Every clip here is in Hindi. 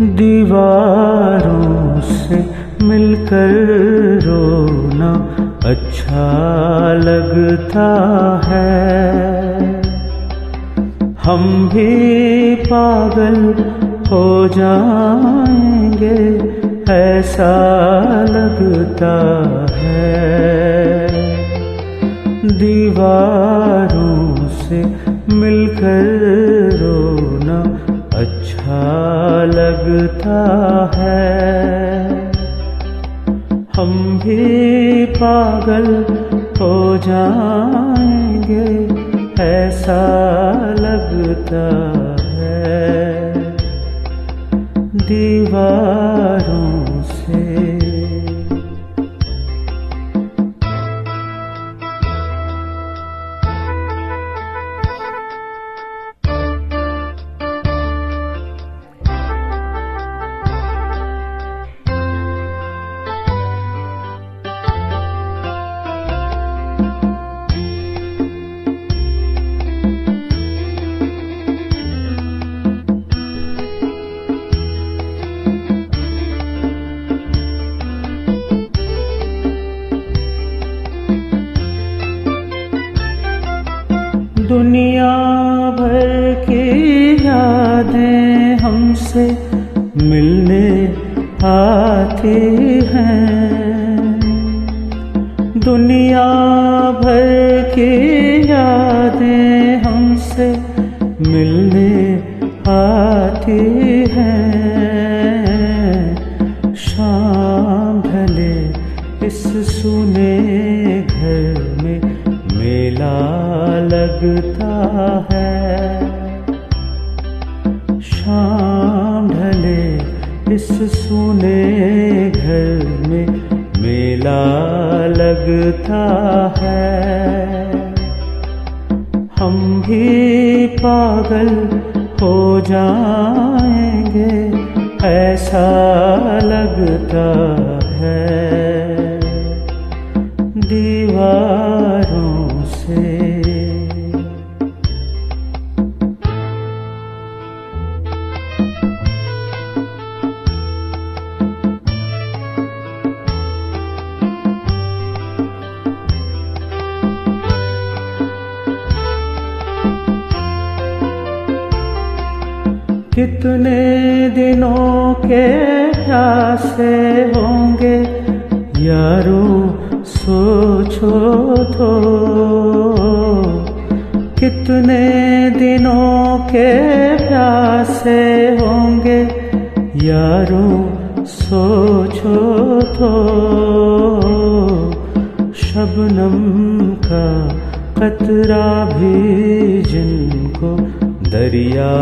दीवारों से मिलकर रोना अच्छा लगता है। हम भी पागल हो जाएँगे, ऐसा लगता है। दीवारों से मिलकर अच्छा लगता है। हम भी पागल हो जाएँगे ऐसा लगता है। दीवारों दुनिया भर की यादें हमसे मिलने आती हैं। दुनिया भर की यादें हमसे मिलने आती हैं। लगता है। शाम ढले इस सुने घर में मेला लगता है। हम भी पागल हो जाएँगे, ऐसा लगता है। कितने दिनों के प्यासे होंगे? यारो, सोचो तो। कितने दिनों के प्यासे होंगे? यारो, सोचो तो। शबनम का कतरा भी जिनको दरिया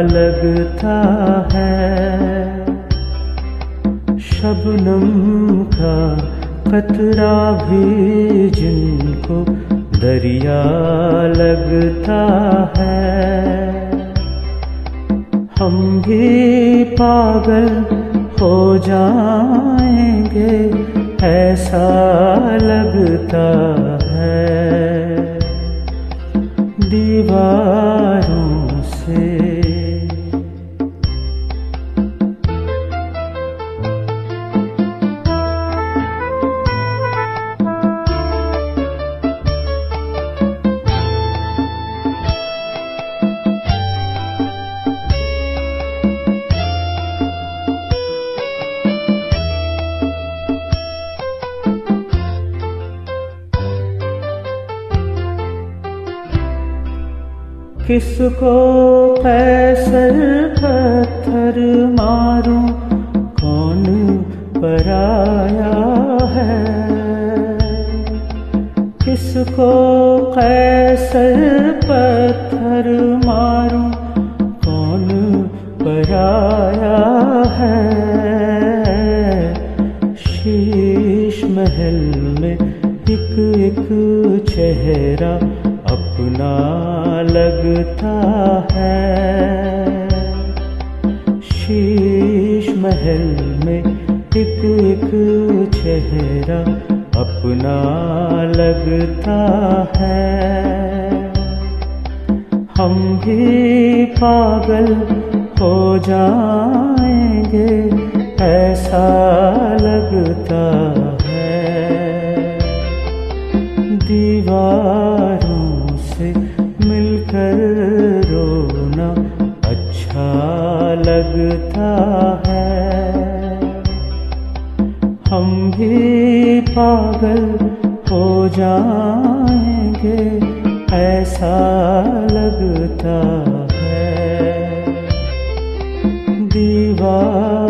लगता है। शबनम का कतरा भी जिनको दरिया लगता है। हम भी पागल हो जाएँगे, ऐसा लगता है। दीवारों किसको कैसर पत्थर मारूं? कौन पराया है? किसको कैसर पत्थर मारूं? कौन पराया है? शीश महल में एक एक चेहरा अपना लगता है। शीश महल में एक एक चेहरा अपना लगता है। हम भी पागल हो जाएँगे, ऐसा लगता है। दीवारों से मिलकर रोना अच्छा लगता है। हम भी पागल हो जाएँगे, ऐसा लगता है। दीवार